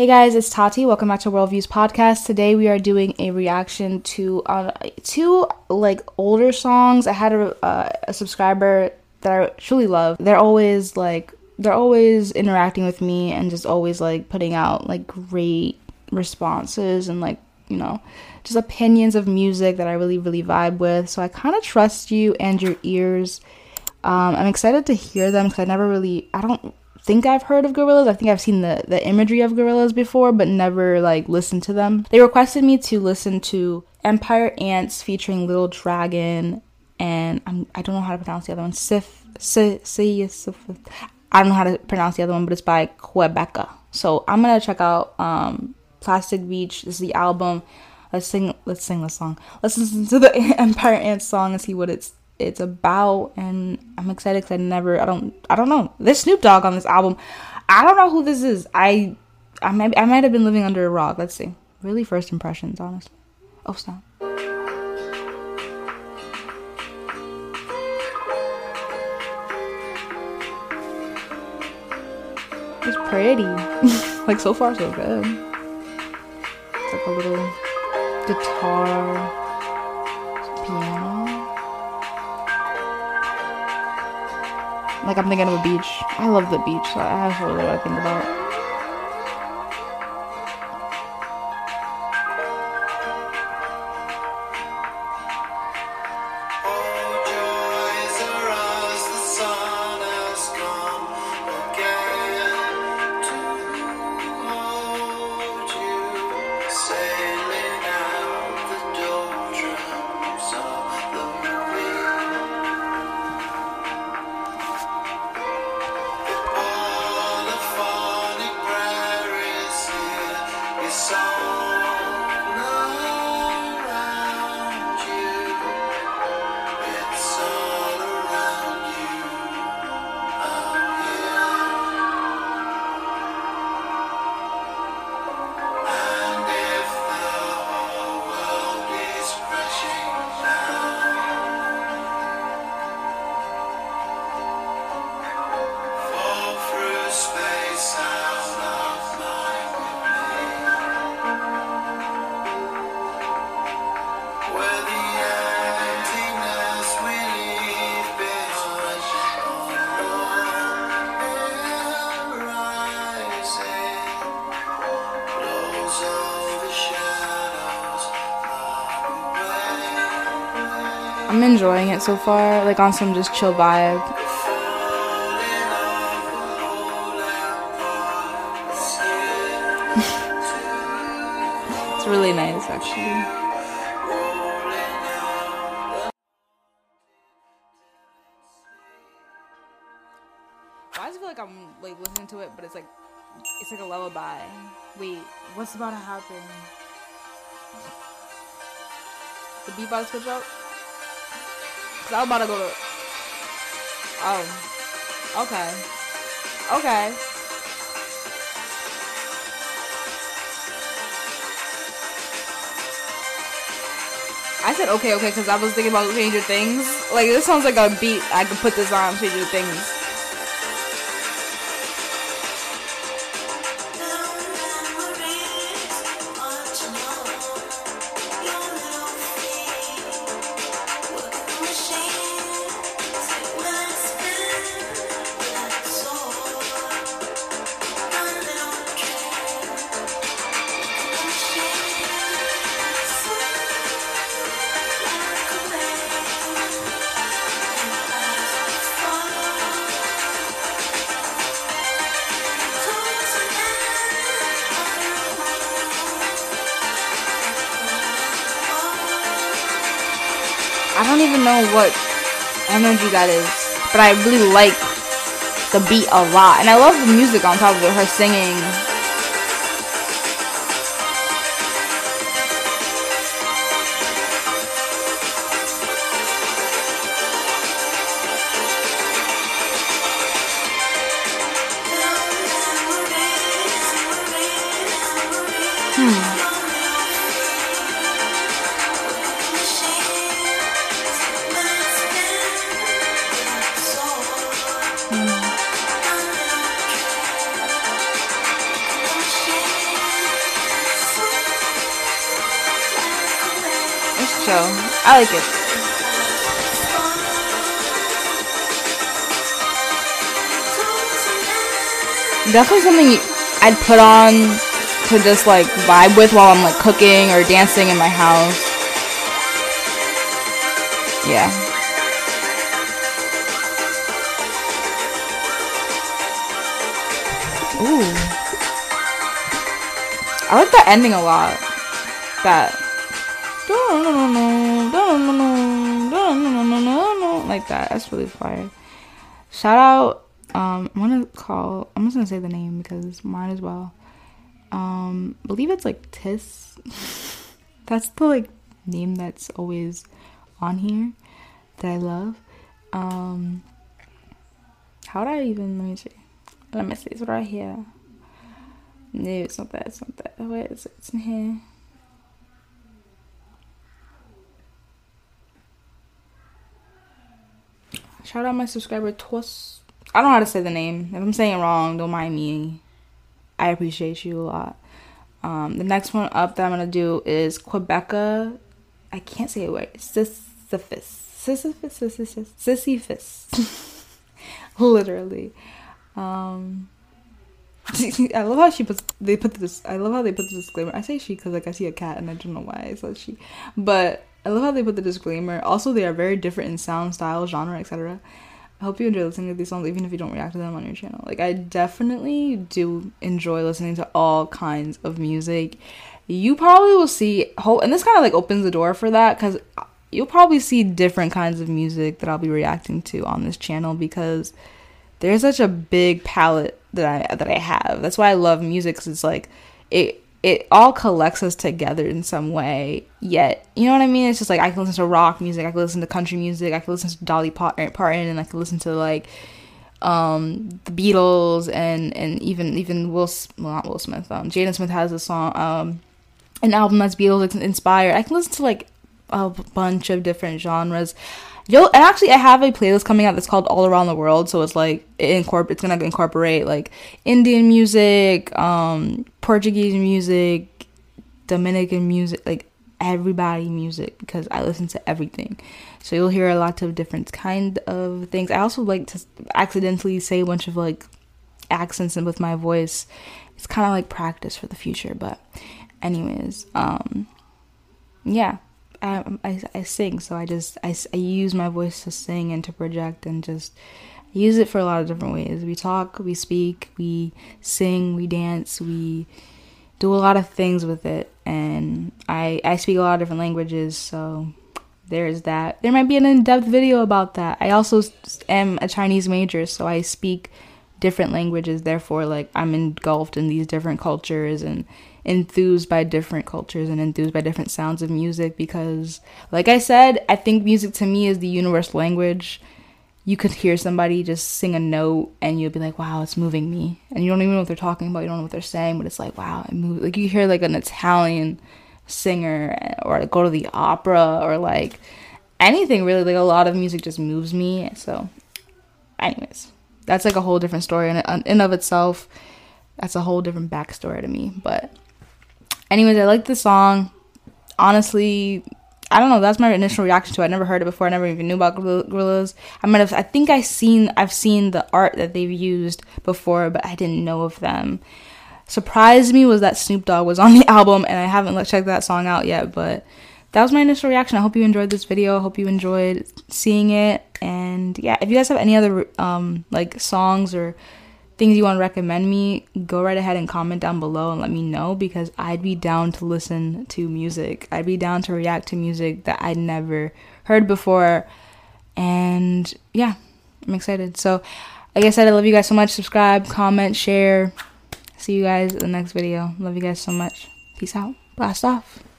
Hey guys, it's Tati. Welcome back to Worldviews Podcast. Today we are doing a reaction to uh, two like older songs. I had a, uh, a subscriber that I truly love. They're always like they're always interacting with me and just always like putting out like great responses and like you know just opinions of music that I really really vibe with. So I kind of trust you and your ears. Um, I'm excited to hear them because I never really I don't think I've heard of Gorillaz. I think I've seen the the imagery of Gorillaz before, but never like listened to them. They requested me to listen to Empire Ants featuring Little Dragon and I'm I don't know how to pronounce the other one. Sif Sif Sif. I don't know how to pronounce the other one, but it's by Quebeca. So I'm gonna check out um, Plastic Beach. This is the album. Let's sing. Let's sing the song. Let's listen to the Empire Ants song and see what it's it's about and I'm excited because I never I don't I don't know. There's Snoop Dogg on this album. I don't know who this is. I I might I might have been living under a rock. Let's see. Really first impressions honestly. Oh stop it's pretty. Like so far so good. It's like a little guitar Like I'm thinking of a beach. I love the beach. So that's really what I think about. I'm enjoying it so far, like on some just chill vibe. it's really nice actually. I just feel like I'm like listening to it, but it's like it's like a lullaby. Wait, what's about to happen? The beat about to switch up? Cause I'm about to go to. Oh. Okay. Okay. I said okay, okay, because I was thinking about Stranger Things. Like, this sounds like a beat I could put this on Stranger Things. Don't even know what energy that is, but I really like the beat a lot. And I love the music on top of it, her singing. Like it. Definitely something I'd put on to just like vibe with while I'm like cooking or dancing in my house. Yeah. Ooh. I like that ending a lot. That like that. That's really fire. Shout out. Um, I'm gonna call. I'm just gonna say the name because might as well. Um, believe it's like Tis. that's the like name that's always on here that I love. Um, how would I even? Let me see. Let me see. It's right here. No, it's not that. It's not that. Wait, it's, it's in here. Shout out my subscriber Twas. I don't know how to say the name. If I'm saying it wrong, don't mind me. I appreciate you a lot. Um, the next one up that I'm gonna do is Quebeca. I can't say it right. Sisyphus. Sisyphus. Sisyphus. Sisyphus. Literally. Um, I love how she puts. They put this. I love how they put the disclaimer. I say she because like I see a cat and I don't know why I said she, but I love how they put the disclaimer. Also, they are very different in sound, style, genre, etc. I hope you enjoy listening to these songs, even if you don't react to them on your channel. Like, I definitely do enjoy listening to all kinds of music. You probably will see, whole, and this kind of like opens the door for that because you'll probably see different kinds of music that I'll be reacting to on this channel because there's such a big palette that I that I have. That's why I love music. Cause it's like it it all collects us together in some way. Yet, you know what I mean? It's just like I can listen to rock music, I can listen to country music, I can listen to Dolly Parton, and I can listen to like um the Beatles and and even even Will well not Will Smith um Jaden Smith has a song um an album that's Beatles inspired. I can listen to like a bunch of different genres. Yo, and actually, I have a playlist coming out that's called All Around the World. So it's like it incorpor- It's gonna incorporate like Indian music, um, Portuguese music, Dominican music, like everybody music because I listen to everything. So you'll hear a lot of different kind of things. I also like to accidentally say a bunch of like accents and with my voice. It's kind of like practice for the future, but anyways, um yeah. I, I, I sing, so I just I, I use my voice to sing and to project and just use it for a lot of different ways. We talk, we speak, we sing, we dance, we do a lot of things with it, and I I speak a lot of different languages, so there's that. There might be an in-depth video about that. I also am a Chinese major, so I speak different languages. Therefore, like I'm engulfed in these different cultures and enthused by different cultures and enthused by different sounds of music because like I said, I think music to me is the universal language. You could hear somebody just sing a note and you'll be like, wow, it's moving me. And you don't even know what they're talking about, you don't know what they're saying, but it's like, wow, it moves. Like you hear like an Italian singer or go to the opera or like anything really. Like a lot of music just moves me. So, anyways, that's like a whole different story in, in of itself. That's a whole different backstory to me. But Anyways, I like the song. Honestly, I don't know. That's my initial reaction to it. I never heard it before. I never even knew about Gorillaz. I might have. I think I seen. I've seen the art that they've used before, but I didn't know of them. Surprised me was that Snoop Dogg was on the album, and I haven't checked that song out yet. But that was my initial reaction. I hope you enjoyed this video. I hope you enjoyed seeing it. And yeah, if you guys have any other um like songs or things you want to recommend me, go right ahead and comment down below and let me know because I'd be down to listen to music. I'd be down to react to music that I'd never heard before. And yeah, I'm excited. So, like I said, I love you guys so much. Subscribe, comment, share. See you guys in the next video. Love you guys so much. Peace out. Blast off.